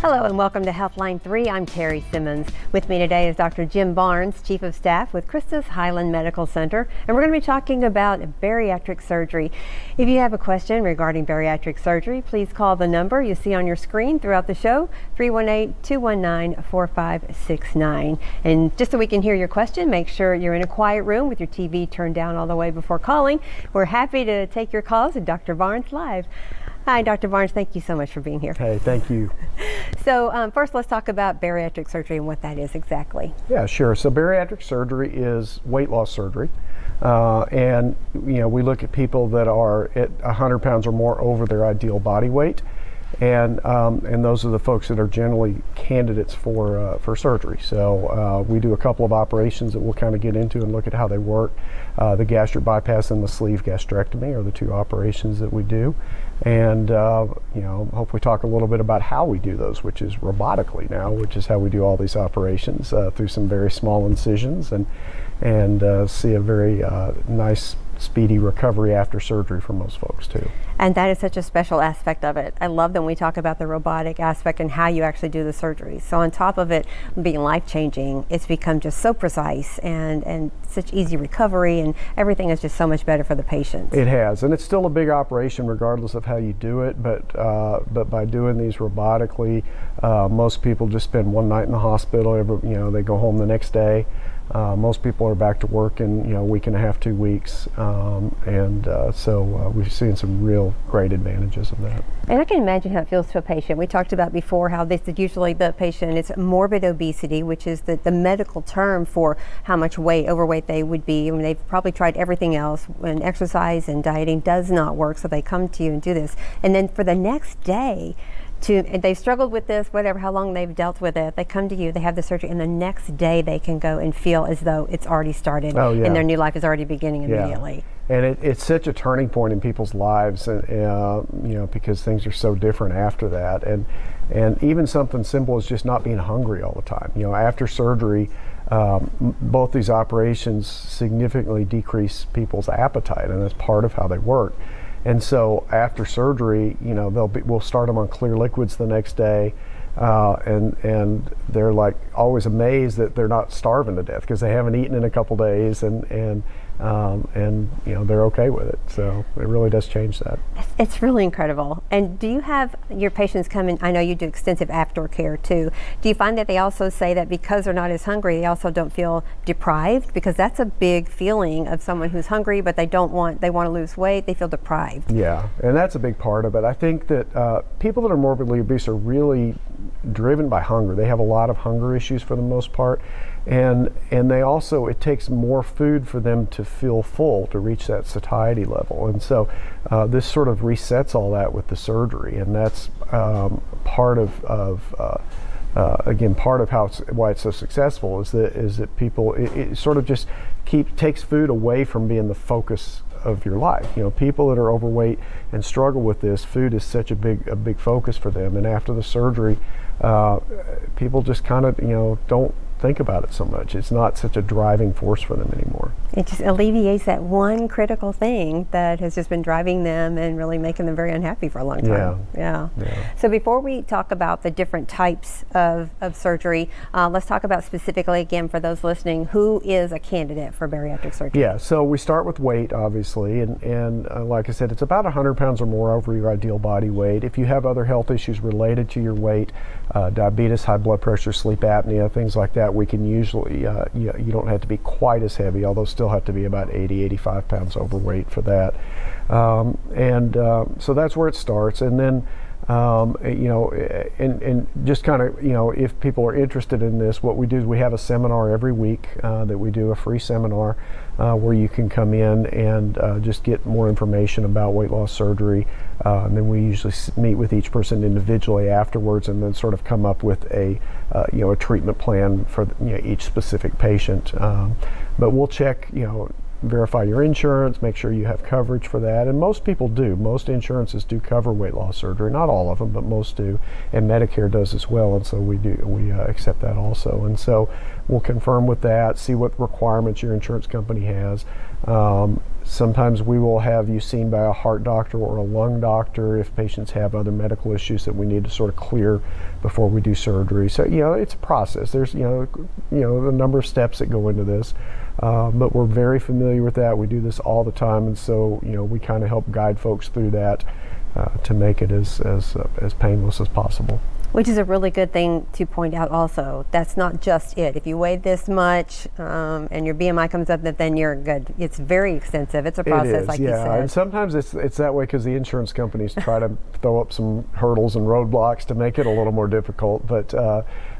Hello and welcome to Healthline 3. I'm Terry Simmons. With me today is Dr. Jim Barnes, Chief of Staff with Christus Highland Medical Center, and we're going to be talking about bariatric surgery. If you have a question regarding bariatric surgery, please call the number you see on your screen throughout the show, 318-219-4569. And just so we can hear your question, make sure you're in a quiet room with your TV turned down all the way before calling. We're happy to take your calls at Dr. Barnes Live. Hi, Dr. Barnes. Thank you so much for being here. Hey, thank you. So, um, first, let's talk about bariatric surgery and what that is exactly. Yeah, sure. So, bariatric surgery is weight loss surgery. Uh, and, you know, we look at people that are at 100 pounds or more over their ideal body weight. And, um, and those are the folks that are generally candidates for, uh, for surgery. So uh, we do a couple of operations that we'll kind of get into and look at how they work. Uh, the gastric bypass and the sleeve gastrectomy are the two operations that we do and uh, you know hopefully talk a little bit about how we do those which is robotically now which is how we do all these operations uh, through some very small incisions and and uh, see a very nice speedy recovery after surgery for most folks too. And that is such a special aspect of it. I love that when we talk about the robotic aspect and how you actually do the surgery. So on top of it being life changing, it's become just so precise and, and such easy recovery and everything is just so much better for the patient. It has, and it's still a big operation regardless of how you do it. But uh, but by doing these robotically, uh, most people just spend one night in the hospital. Every, you know, they go home the next day. Uh, most people are back to work in you know a week and a half, two weeks, um, and uh, so uh, we've seen some real great advantages of that. And I can imagine how it feels to a patient. We talked about before how this is usually the patient it's morbid obesity, which is the, the medical term for how much weight overweight they would be. I mean, they've probably tried everything else, and exercise and dieting does not work, so they come to you and do this, and then for the next day to they've struggled with this whatever how long they've dealt with it they come to you they have the surgery and the next day they can go and feel as though it's already started oh, yeah. and their new life is already beginning immediately yeah. and it, it's such a turning point in people's lives and uh, you know because things are so different after that and and even something simple as just not being hungry all the time you know after surgery um, both these operations significantly decrease people's appetite and that's part of how they work and so after surgery, you know, they'll be, we'll start them on clear liquids the next day. Uh, and and they're like always amazed that they're not starving to death because they haven't eaten in a couple days and and um, and you know they're okay with it. So it really does change that. It's really incredible. And do you have your patients come in? I know you do extensive aftercare too. Do you find that they also say that because they're not as hungry, they also don't feel deprived? Because that's a big feeling of someone who's hungry, but they don't want they want to lose weight. They feel deprived. Yeah, and that's a big part of it. I think that uh, people that are morbidly obese are really driven by hunger. They have a lot of hunger issues for the most part and and they also it takes more food for them to feel full to reach that satiety level and so uh, this sort of resets all that with the surgery and that's um, part of, of uh, uh, again part of how it's, why it's so successful is that is that people it, it sort of just keep takes food away from being the focus of your life. You know, people that are overweight and struggle with this, food is such a big a big focus for them. And after the surgery, uh, people just kind of you know don't think about it so much. It's not such a driving force for them anymore. It just alleviates that one critical thing that has just been driving them and really making them very unhappy for a long time. Yeah. yeah. yeah. So before we talk about the different types of, of surgery, uh, let's talk about specifically again for those listening, who is a candidate for bariatric surgery? Yeah, so we start with weight, obviously, and, and uh, like I said, it's about 100 pounds or more over your ideal body weight. If you have other health issues related to your weight, uh, diabetes, high blood pressure, sleep apnea, things like that, we can usually, uh, you, you, don't have to be quite as heavy, although still have to be about 80, 85 pounds overweight for that. Um, and uh, so that's where it starts. And then um, you know, and, and just kind of, you know, if people are interested in this, what we do is we have a seminar every week uh, that we do a free seminar uh, where you can come in and uh, just get more information about weight loss surgery. Uh, and then we usually meet with each person individually afterwards and then sort of come up with a, uh, you know, a treatment plan for you know, each specific patient. Um, but we'll check, you know, verify your insurance, make sure you have coverage for that. And most people do. Most insurances do cover weight loss surgery. Not all of them, but most do. And Medicare does as well. And so we do we uh, accept that also. And so we'll confirm with that, see what requirements your insurance company has. Um, sometimes we will have you seen by a heart doctor or a lung doctor if patients have other medical issues that we need to sort of clear before we do surgery. So you know, it's a process. There's you know, you know, a number of steps that go into this, uh, but we're very familiar with that. We do this all the time, and so you know, we kind of help guide folks through that uh, to make it as as uh, as painless as possible. Which is a really good thing to point out also. That's not just it. If you weigh this much um, and your BMI comes up, that then you're good. It's very extensive. It's a process, it is, like yeah. you said. And sometimes it's, it's that way because the insurance companies try to throw up some hurdles and roadblocks to make it a little more difficult. But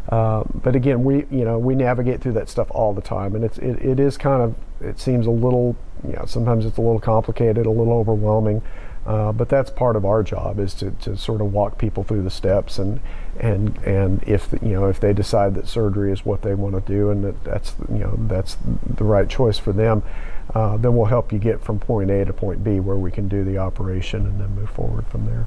uh, but again, we you know we navigate through that stuff all the time, and it's it, it is kind of it seems a little you know sometimes it's a little complicated, a little overwhelming. Uh, but that's part of our job is to, to sort of walk people through the steps and and and if you know if they decide that surgery is what they want to do and that that's you know that's the right choice for them, uh, then we'll help you get from point A to point B where we can do the operation and then move forward from there.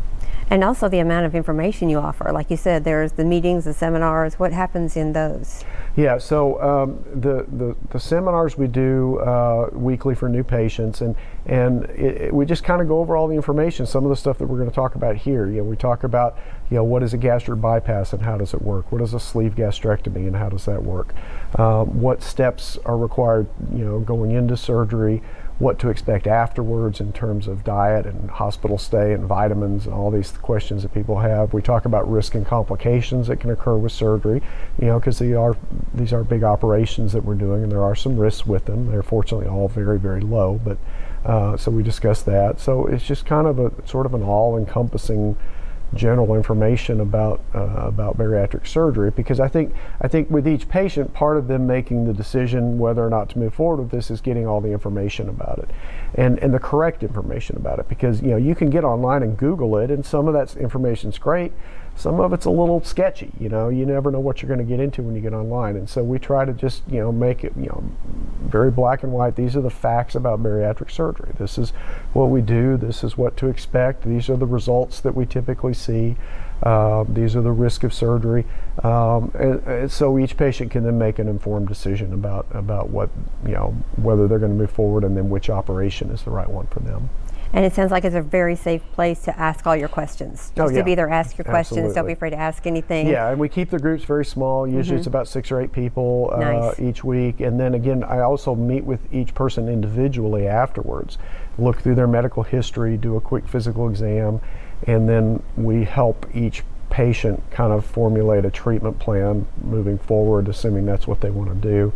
And also the amount of information you offer. Like you said, there's the meetings, the seminars. What happens in those? Yeah, so um, the, the, the seminars we do uh, weekly for new patients, and and it, it, we just kind of go over all the information. Some of the stuff that we're going to talk about here. You know, we talk about you know what is a gastric bypass and how does it work. What is a sleeve gastrectomy and how does that work? Um, what steps are required? You know, going into surgery what to expect afterwards in terms of diet and hospital stay and vitamins and all these questions that people have. We talk about risk and complications that can occur with surgery, you know, because these are these are big operations that we're doing, and there are some risks with them. They're fortunately all very very low, but uh, so we discuss that. So it's just kind of a sort of an all-encompassing general information about uh, about bariatric surgery because I think I think with each patient, part of them making the decision whether or not to move forward with this is getting all the information about it, and and the correct information about it because you know you can get online and Google it, and some of that information is great, some of it's a little sketchy. You know, you never know what you're going to get into when you get online, and so we try to just you know make it you know very black and white. These are the facts about bariatric surgery. This is what we do. This is what to expect. These are the results that we typically see. Uh, these are the risk of surgery, um, and, and, so each patient can then make an informed decision about about what you know whether they're going to move forward and then which operation is the right one for them. And it sounds like it's a very safe place to ask all your questions. Oh, Just yeah. to be there, ask your questions. Absolutely. Don't be afraid to ask anything. Yeah, and we keep the groups very small. Usually it's about six or eight people uh, Mm-hmm. Nice. each week. And then again, I also meet with each person individually afterwards, look through their medical history, do a quick physical exam, and then we help each patient kind of formulate a treatment plan moving forward, assuming that's what they want to do.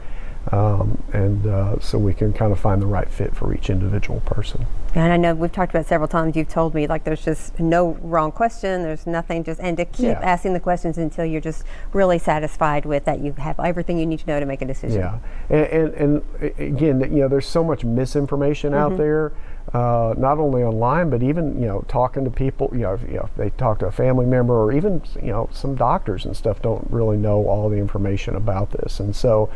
Um, and uh, so we can kind of find the right fit for each individual person. And I know we've talked about several times. You've told me like there's just no wrong question. There's nothing just and to keep Yeah. asking the questions until you're just really satisfied with that you have everything you need to know to make a decision. Yeah, and, and, and again, you know, there's so much misinformation Mm-hmm. out there, uh, not only online, but even you know, talking to people. You know, if, you know, if they talk to a family member or even you know, some doctors and stuff don't really know all the information about this, and so.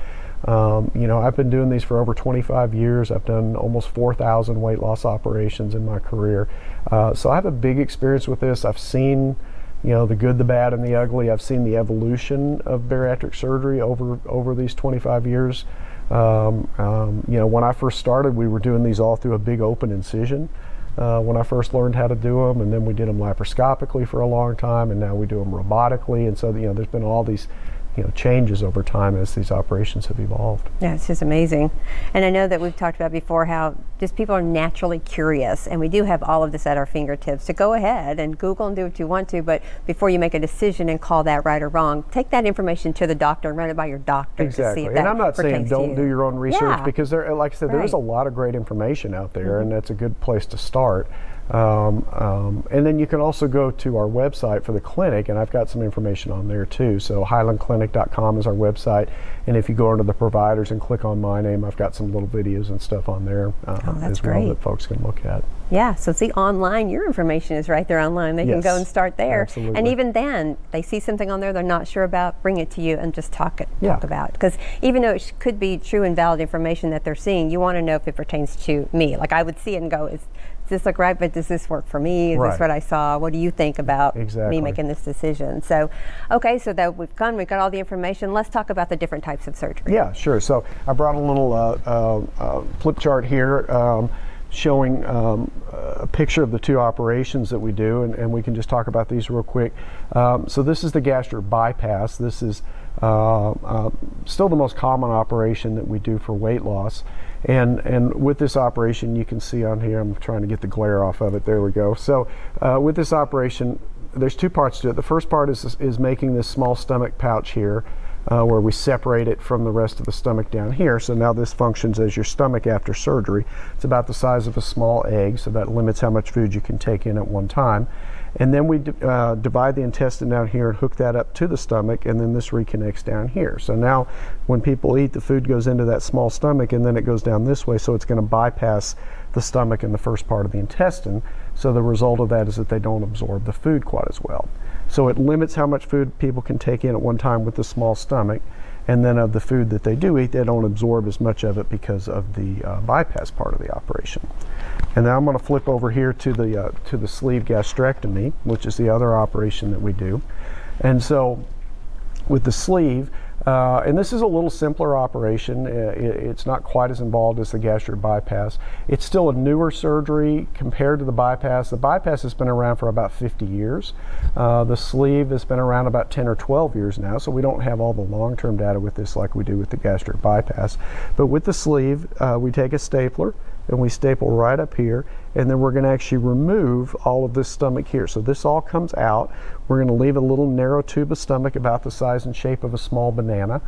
Um, you know, I've been doing these for over 25 years. I've done almost 4,000 weight loss operations in my career. Uh, so I have a big experience with this. I've seen, you know, the good, the bad, and the ugly. I've seen the evolution of bariatric surgery over over these 25 years. Um, um, you know, when I first started, we were doing these all through a big open incision. Uh, when I first learned how to do them, and then we did them laparoscopically for a long time, and now we do them robotically. And so, you know, there's been all these, you know, changes over time as these operations have evolved. Yeah, it's just amazing. And I know that we've talked about before how just people are naturally curious, and we do have all of this at our fingertips. So go ahead and Google and do what you want to, but before you make a decision and call that right or wrong, take that information to the doctor and run it by your doctor to see Exactly. And I'm not saying don't you. do your own research Yeah. because there, like I said, there is a Right. Mm-hmm. lot of great information out there, and that's a good place to start. Um, um, and then you can also go to our website for the clinic, and I've got some information on there too. So highlandclinic.com is our website, and if you go under the providers and click on my name, I've got some little videos and stuff on there uh, Oh, as well great. that folks can look at. Yeah, so see online, your information is right there online. They can go and start there. And even then, they see something on there they're not sure about, bring it to you and just talk it Yeah. talk about. Because even though it sh- could be true and valid information that they're seeing, you want to know if it pertains to me. Like I would see it and go, is this look right? But does this work for me? Is Right. this what I saw? What do you think about Exactly. me making this decision? So, okay, so that we've gone, we've got all the information. Let's talk about the different types of surgery. Yeah, sure. So I brought a little uh, uh, uh, flip chart here. Um, showing um, a picture of the two operations that we do, and, and we can just talk about these real quick. Um, so this is the gastric bypass. This is uh, uh, still the most common operation that we do for weight loss. And, and with this operation, you can see on here, I'm trying to get the glare off of it. There we go. So uh, with this operation, there's two parts to it. The first part is, is making this small stomach pouch here. Uh, where we separate it from the rest of the stomach down here. So now this functions as your stomach after surgery. It's about the size of a small egg, so that limits how much food you can take in at one time. And then we uh, divide the intestine down here and hook that up to the stomach, and then this reconnects down here. So now when people eat, the food goes into that small stomach and then it goes down this way, so it's going to bypass the stomach and the first part of the intestine. So the result of that is that they don't absorb the food quite as well. So it limits how much food people can take in at one time with a small stomach. And then of the food that they do eat, they don't absorb as much of it because of the uh, bypass part of the operation. And now I'm going to flip over here to the uh, to the sleeve gastrectomy, which is the other operation that we do. And so with the sleeve, uh, and this is a little simpler operation. It, it's not quite as involved as the gastric bypass. It's still a newer surgery compared to the bypass. The bypass has been around for about 50 years. Uh, the sleeve has been around about 10 or 12 years now, so we don't have all the long-term data with this like we do with the gastric bypass. But with the sleeve, uh, we take a stapler and we staple right up here and then we're going to actually remove all of this stomach here. So this all comes out. We're going to leave a little narrow tube of stomach about the size and shape of a small banana.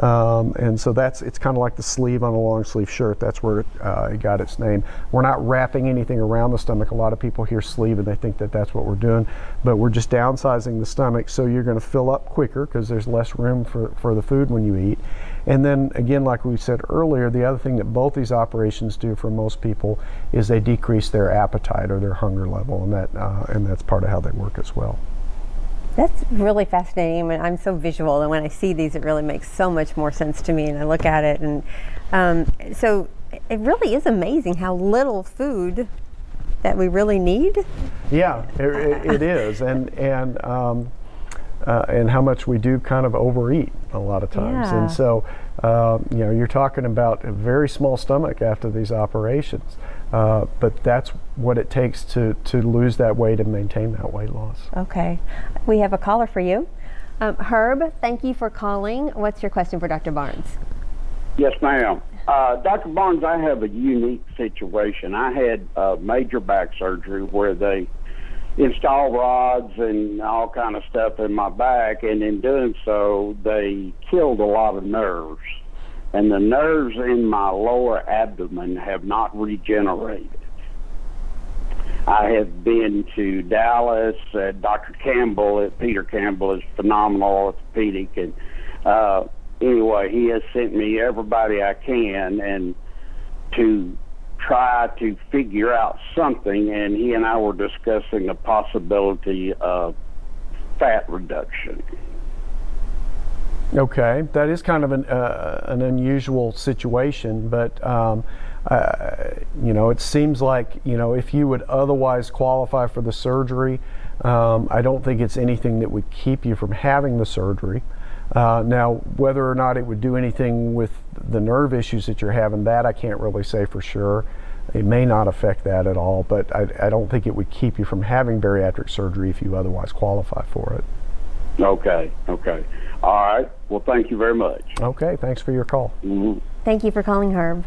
Um, and so that's it's kind of like the sleeve on a long sleeve shirt. That's where uh, it got its name. We're not wrapping anything around the stomach. A lot of people hear sleeve and they think that that's what we're doing, but we're just downsizing the stomach so you're going to fill up quicker because there's less room for, for the food when you eat. And then again, like we said earlier, the other thing that both these operations do for most people is they decrease their appetite or their hunger level, and that uh, and that's part of how they work as well. That's really fascinating. I mean, I'm so visual, and when I see these, it really makes so much more sense to me. And I look at it, and um, so it really is amazing how little food that we really need. Yeah, it, it is, and and. Um, uh, and how much we do kind of overeat a lot of times. Yeah. And so, uh, you know, you're talking about a very small stomach after these operations, uh, but that's what it takes to, to lose that weight and maintain that weight loss. Okay. We have a caller for you. Um, Herb, thank you for calling. What's your question for Dr. Barnes? Yes, ma'am. Uh, Dr. Barnes, I have a unique situation. I had uh, major back surgery where they install rods and all kind of stuff in my back, and in doing so, they killed a lot of nerves, and the nerves in my lower abdomen have not regenerated. I have been to Dallas. Uh, Dr. Campbell, uh, Peter Campbell, is phenomenal orthopedic, and uh, anyway, he has sent me everybody I can, and to try to figure out something, and he and I were discussing the possibility of fat reduction. Okay, that is kind of an, uh, an unusual situation, but um, uh, you know, it seems like you know if you would otherwise qualify for the surgery, um, I don't think it's anything that would keep you from having the surgery. Uh, now, whether or not it would do anything with the nerve issues that you're having, that I can't really say for sure. It may not affect that at all, but I, I don't think it would keep you from having bariatric surgery if you otherwise qualify for it. Okay, okay. All right. Well, thank you very much. Okay, thanks for your call. Mhm. Thank you for calling, Herb.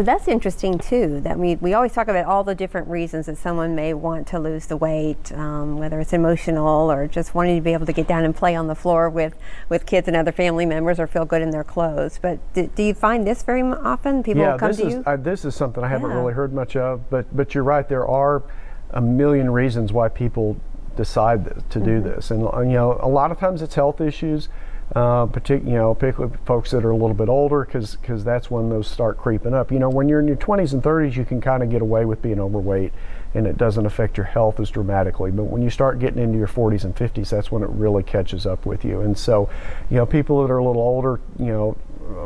So that's interesting too. That we we always talk about all the different reasons that someone may want to lose the weight, um, whether it's emotional or just wanting to be able to get down and play on the floor with with kids and other family members or feel good in their clothes. But do, do you find this very often? People yeah, come this to is you. uh, this is something I haven't Yeah. really heard much of, but but you're right. There are a million reasons why people decide to do Mm-hmm. this, and you know, a lot of times it's health issues. Uh, partic- you know, particularly folks that are a little bit older, because that's when those start creeping up. You know, when you're in your 20s and 30s, you can kind of get away with being overweight, and it doesn't affect your health as dramatically. But when you start getting into your 40s and 50s, that's when it really catches up with you. And so, you know, people that are a little older, you know,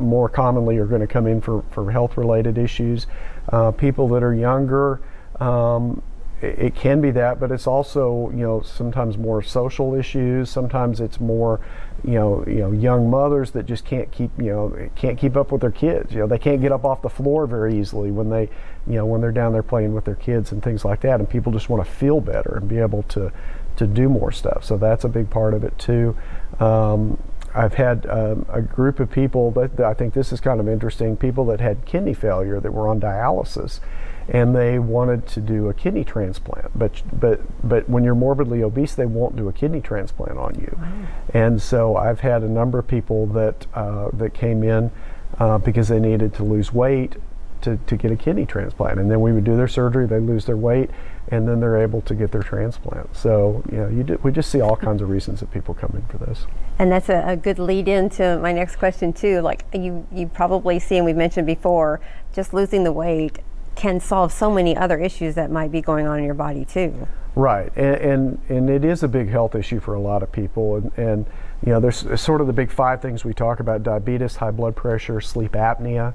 more commonly are going to come in for, for health related issues. Uh, people that are younger, um, it can be that, but it's also you know sometimes more social issues. Sometimes it's more you know you know young mothers that just can't keep you know can't keep up with their kids. You know they can't get up off the floor very easily when they you know when they're down there playing with their kids and things like that. And people just want to feel better and be able to to do more stuff. So that's a big part of it too. Um, I've had um, a group of people that, that I think this is kind of interesting. People that had kidney failure that were on dialysis, and they wanted to do a kidney transplant. But but but when you're morbidly obese, they won't do a kidney transplant on you. Wow. And so I've had a number of people that uh, that came in uh, because they needed to lose weight to, to get a kidney transplant. And then we would do their surgery, they lose their weight, and then they're able to get their transplant. So, you know, you do, we just see all kinds of reasons that people come in for this. And that's a, a good lead into my next question too. Like you, you probably see, and we've mentioned before, just losing the weight can solve so many other issues that might be going on in your body too. Right, and, and, and it is a big health issue for a lot of people, and, and you know, there's sort of the big five things we talk about: diabetes, high blood pressure, sleep apnea,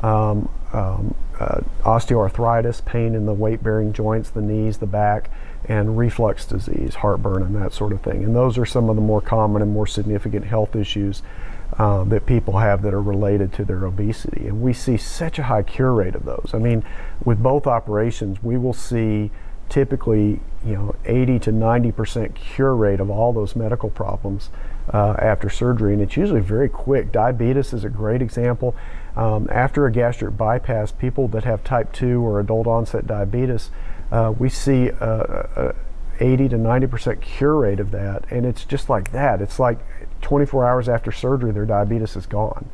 um, um, uh, osteoarthritis, pain in the weight bearing joints, the knees, the back, and reflux disease, heartburn, and that sort of thing. And those are some of the more common and more significant health issues uh, that people have that are related to their obesity. And we see such a high cure rate of those. I mean, with both operations, we will see typically you know 80 to 90 percent cure rate of all those medical problems uh, after surgery and it's usually very quick diabetes is a great example um, after a gastric bypass, people that have type 2 or adult onset diabetes, uh, we see a, a 80 to 90 percent cure rate of that, and it's just like that. It's like 24 hours after surgery, their diabetes is gone,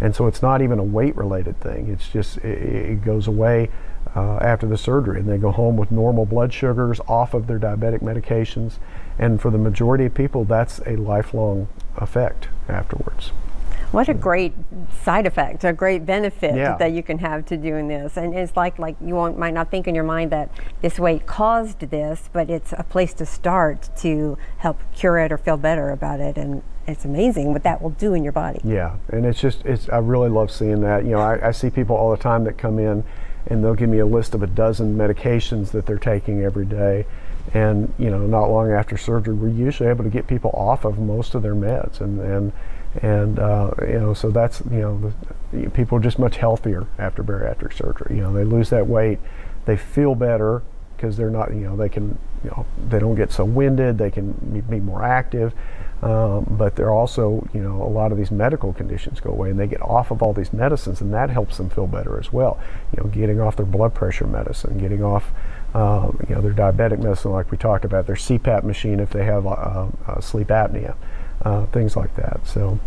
and so it's not even a weight-related thing. It's just it, it goes away uh, after the surgery, and they go home with normal blood sugars, off of their diabetic medications, and for the majority of people, that's a lifelong effect afterwards. What a great side effect, a great benefit yeah. that you can have to doing this. And it's like like you might not think in your mind that this weight caused this, but it's a place to start to help cure it or feel better about it. And it's amazing what that will do in your body. Yeah, and it's just it's I really love seeing that. You know, I, I see people all the time that come in and they'll give me a list of a dozen medications that they're taking every day and you know not long after surgery we're usually able to get people off of most of their meds and and and uh, you know so that's you know the, people are just much healthier after bariatric surgery. You know they lose that weight they feel better because they're not you know they can you know they don't get so winded they can be more active. Um, but they're also you know a lot of these medical conditions go away and they get off of all these medicines and that helps them feel better as well. You know getting off their blood pressure medicine getting off uh, you know their diabetic medicine like we talked about their CPAP machine if they have uh, uh, sleep apnea uh, things like that. So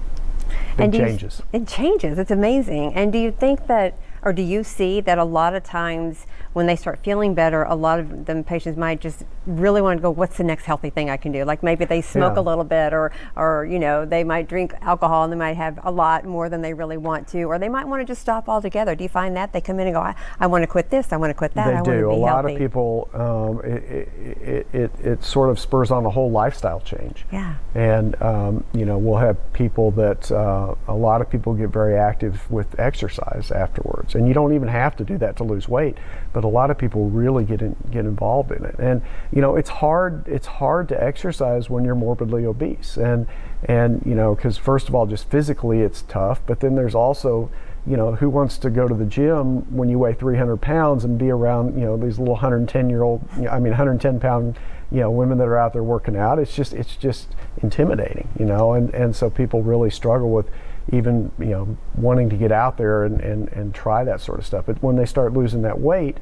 it changes. You, it changes. It's amazing. And do you think that, or do you see that a lot of times when they start feeling better, a lot of them patients might just really want to go, what's the next healthy thing I can do? Like maybe they smoke yeah. a little bit or, or, you know, they might drink alcohol and they might have a lot more than they really want to, or they might want to just stop altogether. Do you find that? They come in and go, I, I want to quit this, I want to quit that, they I do. a lot healthy. of people, um, it, it, it, it, sort of spurs on a whole lifestyle change. Yeah. And, um, you know, we'll have people that, uh, a lot of people get very active with exercise afterwards. And you don't even have to do that to lose weight, but a lot of people really get in, get involved in it. And you know, it's hard it's hard to exercise when you're morbidly obese. And and you know, because first of all, just physically it's tough, but then there's also you know, who wants to go to the gym when you weigh 300 pounds and be around, you know, these little 110 year old, I mean, 110 pound, you know, women that are out there working out? It's just, it's just intimidating, you know, and, and so people really struggle with even, you know, wanting to get out there and, and, and try that sort of stuff. But when they start losing that weight,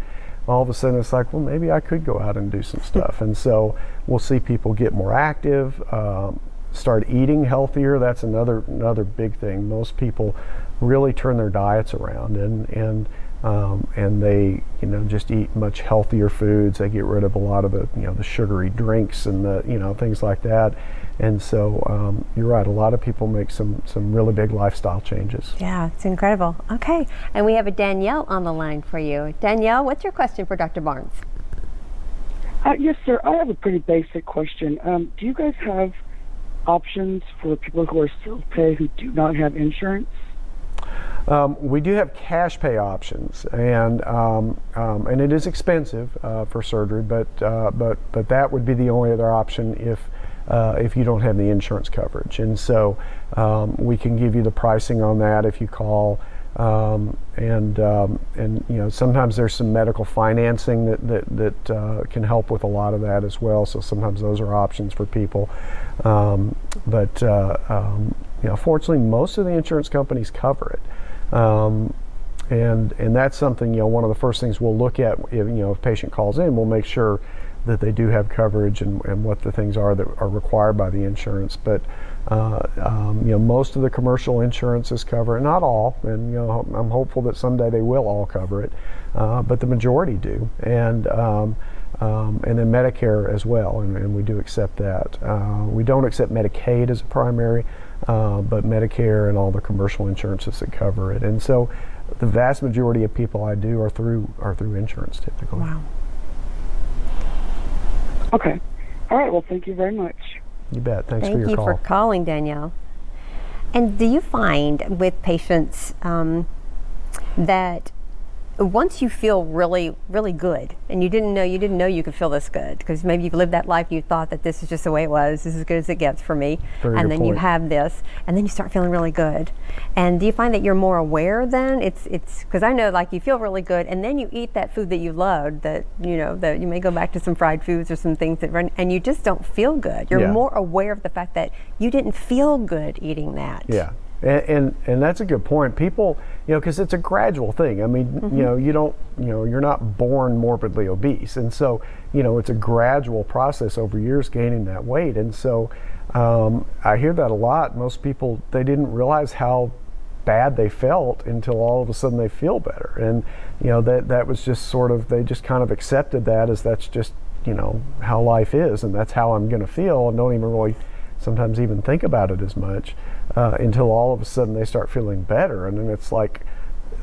all of a sudden it's like, well, maybe I could go out and do some stuff. and so we'll see people get more active, um, start eating healthier. That's another another big thing. Most people really turn their diets around and and um, and they you know just eat much healthier foods. They get rid of a lot of the you know the sugary drinks and the you know things like that. And so um, you're right. A lot of people make some some really big lifestyle changes. Yeah, it's incredible. Okay, and we have a Danielle on the line for you. Danielle, what's your question for Dr. Barnes? Uh, yes, sir. I have a pretty basic question. Um, do you guys have options for people who are self-pay who do not have insurance? Um, we do have cash pay options, and um, um, and it is expensive uh, for surgery, but uh, but but that would be the only other option if uh, if you don't have the insurance coverage. And so um, we can give you the pricing on that if you call. Um, and um, and you know sometimes there's some medical financing that that, that uh, can help with a lot of that as well. So sometimes those are options for people. but uh, you know, fortunately, most of the insurance companies cover it. Um, and and that's something you know one of the first things we'll look at if you know if a patient calls in we'll make sure that they do have coverage and, and what the things are that are required by the insurance but uh, um, you know most of the commercial insurances cover it not all and you know I'm hopeful that someday they will all cover it uh, but the majority do and um, um, and then Medicare as well, and, and we do accept that. Uh, we don't accept Medicaid as a primary, uh, but Medicare and all the commercial insurances that cover it. And so the vast majority of people I do are through are through insurance typically. Wow. Okay. All right. Well, thank you very much. You bet. Thanks Thank for your you call. for calling, Danielle. And do you find with patients um, that once you feel really, really good, and you didn't know you didn't know you could feel this good because maybe you've lived that life, you thought that this is just the way it was, this is as good as it gets for me, Very and then you have this, and then you start feeling really good. And do you find that you're more aware then? It's it's because I know like you feel really good, and then you eat that food that you loved, that you know that you may go back to some fried foods or some things that run, and you just don't feel good. You're Yeah. more aware of the fact that you didn't feel good eating that. Yeah. And, and and that's a good point. People, you know, because it's a gradual thing. I mean, Mm-hmm. you know, you don't, you know, you're not born morbidly obese, and so you know, it's a gradual process over years gaining that weight. And so, um, I hear that a lot. Most people they didn't realize how bad they felt until all of a sudden they feel better, and you know that that was just sort of they just kind of accepted that as that's just you know how life is, and that's how I'm going to feel, and don't even really sometimes even think about it as much uh, until all of a sudden they start feeling better. And then it's like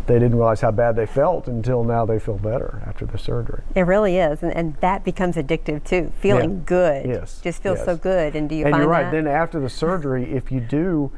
they didn't realize how bad they felt until now they feel better after the surgery. It really is, and, and that becomes addictive too. Feeling Yeah. good, Yes, just feels yes. so good. And do you and find you're right. that? Then after the surgery, if you do,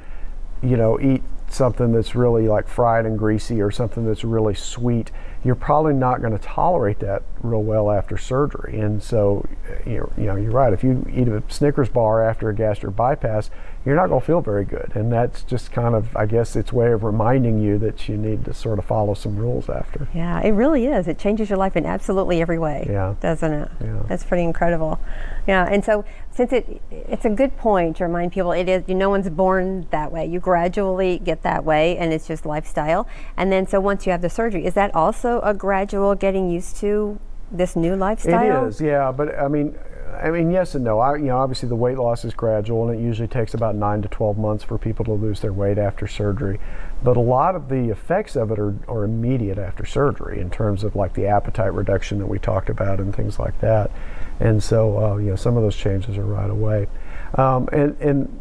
you know, eat something that's really like fried and greasy or something that's really sweet, you're probably not going to tolerate that real well after surgery. And so, you're, you know, you're right. If you eat a Snickers bar after a gastric bypass, you're not going to feel very good. And that's just kind of, I guess, its way of reminding you that you need to sort of follow some rules after. yeah, it really is. It changes your life in absolutely every way. Yeah. doesn't it? Yeah. That's pretty incredible. Yeah, and so since it it's a good point to remind people it is no one's born that way. You gradually get that way, and it's just lifestyle. And then so once you have the surgery, is that also a gradual getting used to this new lifestyle? It is, yeah. But I mean, I mean, yes and no. I, you know, obviously the weight loss is gradual, and it usually takes about nine to twelve months for people to lose their weight after surgery. But a lot of the effects of it are, are immediate after surgery, in terms of like the appetite reduction that we talked about and things like that. And so, uh, you know, some of those changes are right away. Um, and and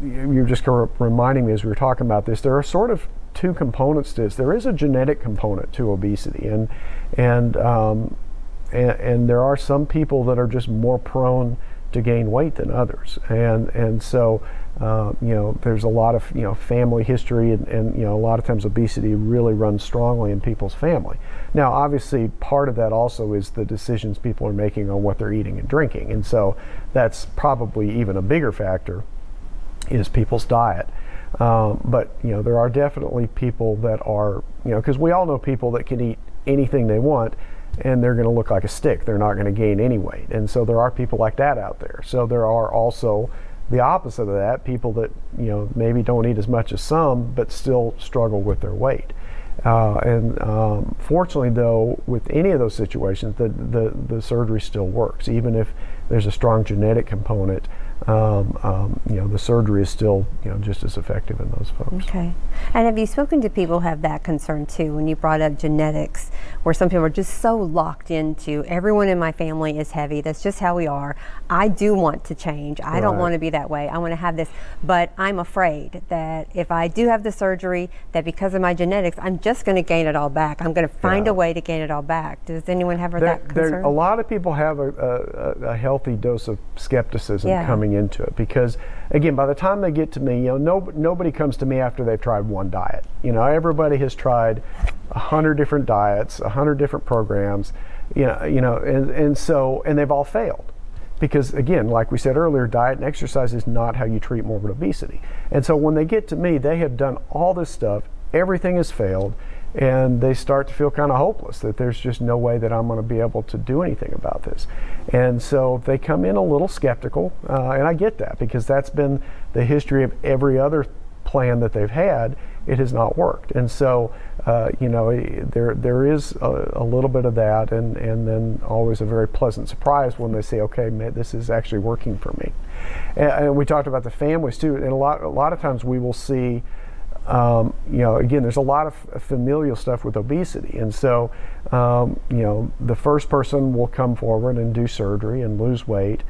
you- you're just reminding me as we were talking about this. There are sort of two components to this. There is a genetic component to obesity, and and um, and, and there are some people that are just more prone to gain weight than others and and so uh, you know there's a lot of you know family history and, and you know a lot of times obesity really runs strongly in people's family now obviously part of that also is the decisions people are making on what they're eating and drinking and so that's probably even a bigger factor is people's diet. Um, but you know, there are definitely people that are you know, because we all know people that can eat anything they want, and they're going to look like a stick. They're not going to gain any weight, and so there are people like that out there. So there are also the opposite of that, people that you know maybe don't eat as much as some, but still struggle with their weight. Uh, and um, fortunately, though, with any of those situations, the, the, the surgery still works. Even if there's a strong genetic component, um, um, you know, the surgery is still, you know, just as effective in those folks. Okay. And have you spoken to people who have that concern too when you brought up genetics, where some people are just so locked into everyone in my family is heavy, that's just how we are. I do want to change. I don't want to be that way. I want to have this, but I'm afraid that if I do have the surgery, that because of my genetics, I'm just going to gain it all back. I'm going to find Yeah. a way to gain it all back. Does anyone have There, that there, a lot of people have a, a, a- a healthy dose of skepticism Yeah. coming coming into it. Because again by the time they get to me you know no, nobody comes to me after they've tried one diet. You know everybody has tried a hundred different diets a hundred different programs you know you know and, and so and they've all failed. Because again like we said earlier diet and exercise is not how you treat morbid obesity. And so when they get to me they have done all this stuff. Everything has failed and they start to feel kind of hopeless that there's just no way that I'm going to be able to do anything about this. And so they come in a little skeptical, uh, and I get that because that's been the history of every other plan that they've had. It has not worked, and so uh, you know there there is a, a, little bit of that, and and then always a very pleasant surprise when they say, okay, man, this is actually working for me. And, and we talked about the families too, and a lot a lot of times we will see. Um, you know, again, there's a lot of familial stuff with obesity. And so, um, you know, the first person will come forward and do surgery and lose weight.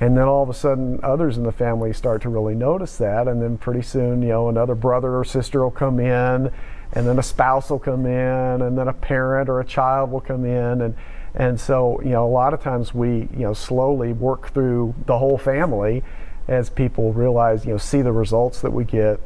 And then all of a sudden, others in the family start to really notice that. And then pretty soon, you know, another brother or sister will come in, and then a spouse will come in, and then a parent or a child will come in. And, and so, you know, a lot of times we, you know, slowly work through the whole family as people realize, you know, see the results that we get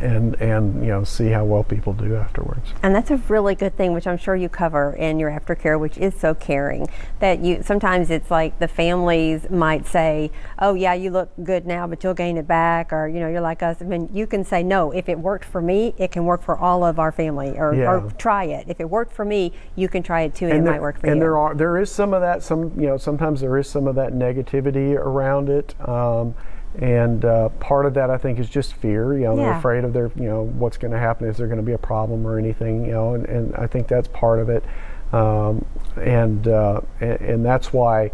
and and you know see how well people do afterwards. And that's a really good thing, which I'm sure you cover in your aftercare, which is so caring. That you sometimes it's like the families might say, "Oh yeah, you look good now, but you'll gain it back," or you know, you're like us. I mean, you can say, "No, if it worked for me, it can work for all of our family," or, yeah. or try it. If it worked for me, you can try it too, and, and it there, might work for and you. And there are there is some of that. Some you know sometimes there is some of that negativity around it. Um, and uh, part of that I think is just fear. You know, yeah. they're afraid of their, you know, what's going to happen. Is there going to be a problem or anything? You know, and, and I think that's part of it. Um, and, uh, and, and that's why,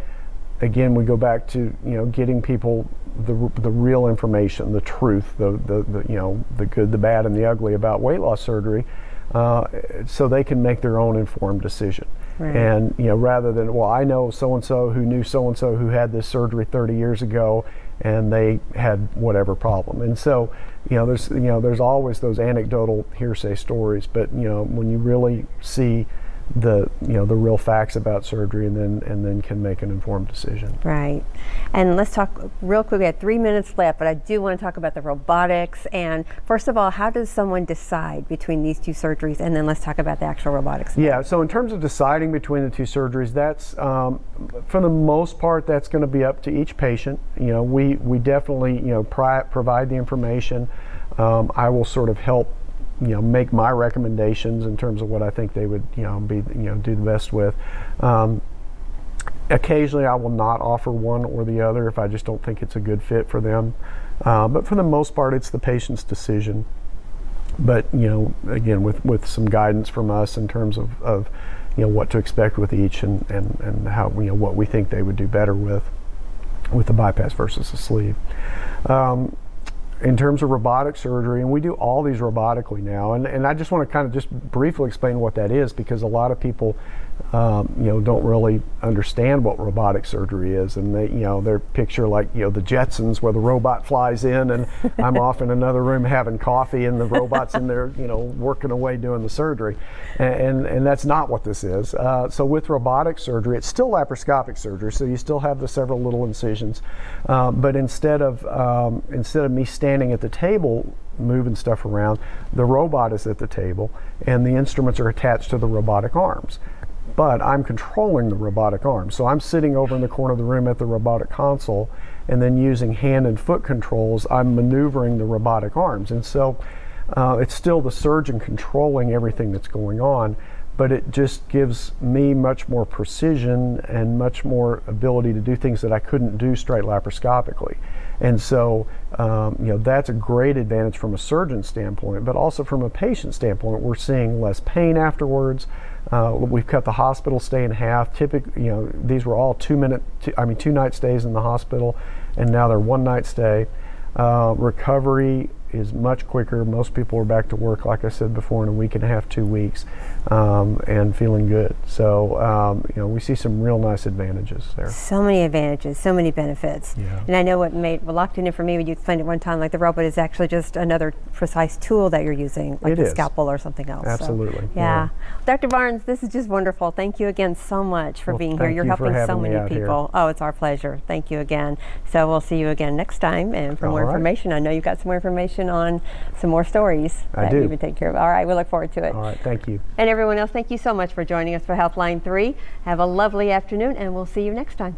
again, we go back to you know getting people the the real information, the truth, the, the, the you know the good, the bad, and the ugly about weight loss surgery, uh, so they can make their own informed decision. Right. And you know, rather than well, I know so and so who knew so and so who had this surgery 30 years ago, and they had whatever problem. And so, you know, there's you know there's always those anecdotal hearsay stories, but you know when you really see the you know the real facts about surgery and then and then can make an informed decision. Right. And let's talk real quick we have three minutes left but i do want to talk about the robotics. And first of all how does someone decide between these two surgeries? And then let's talk about the actual robotics. Yeah so in terms of deciding between the two surgeries that's um, for the most part that's going to be up to each patient. You know we we definitely you know pri- provide the information. Um, i will sort of help you know make my recommendations in terms of what I think they would you know be you know do the best with. Um, occasionally, I will not offer one or the other if I just don't think it's a good fit for them. Uh, but for the most part, it's the patient's decision. But you know, again, with with some guidance from us in terms of, of you know what to expect with each and, and, and how you know what we think they would do better with with the bypass versus the sleeve. Um, in terms of robotic surgery, and we do all these robotically now. And, and I just want to kind of just briefly explain what that is because a lot of people um, you know, don't really understand what robotic surgery is, and they, you know, their picture like you know the Jetsons where the robot flies in, and I'm off in another room having coffee, and the robot's in there, you know, working away doing the surgery, and and, and that's not what this is. Uh, so with robotic surgery, it's still laparoscopic surgery, so you still have the several little incisions, uh, but instead of um, instead of me standing at the table moving stuff around, the robot is at the table, and the instruments are attached to the robotic arms but I'm controlling the robotic arm. So I'm sitting over in the corner of the room at the robotic console and then using hand and foot controls, I'm maneuvering the robotic arms. And so uh, it's still the surgeon controlling everything that's going on, but it just gives me much more precision and much more ability to do things that I couldn't do straight laparoscopically. And so, um, you know, that's a great advantage from a surgeon standpoint, but also from a patient standpoint, we're seeing less pain afterwards. Uh, we've cut the hospital stay in half. Typically, you know, these were all two minute, two, I mean, two night stays in the hospital, and now they're one night stay. Uh, recovery is much quicker. Most people are back to work, like I said before, in a week and a half, two weeks, um, and feeling good. So um, you know we see some real nice advantages there. So many advantages, so many benefits. Yeah. And I know what made well, locked in for me when you explained it one time, like the robot is actually just another precise tool that you're using, like It the is. scalpel or something else. So, Absolutely, yeah. yeah. Dr. Barnes, this is just wonderful. Thank you again so much for Well, being here. You're you helping so many out here. people. Oh, it's our pleasure. Thank you again. So we'll see you again next time. And for more All right. information, I know you've got some more information on some more stories I that do. you've been taking care of. All right, we look forward to it. All right, thank you. And everyone else, thank you so much for joining us for Helpline 3. Have a lovely afternoon, and we'll see you next time.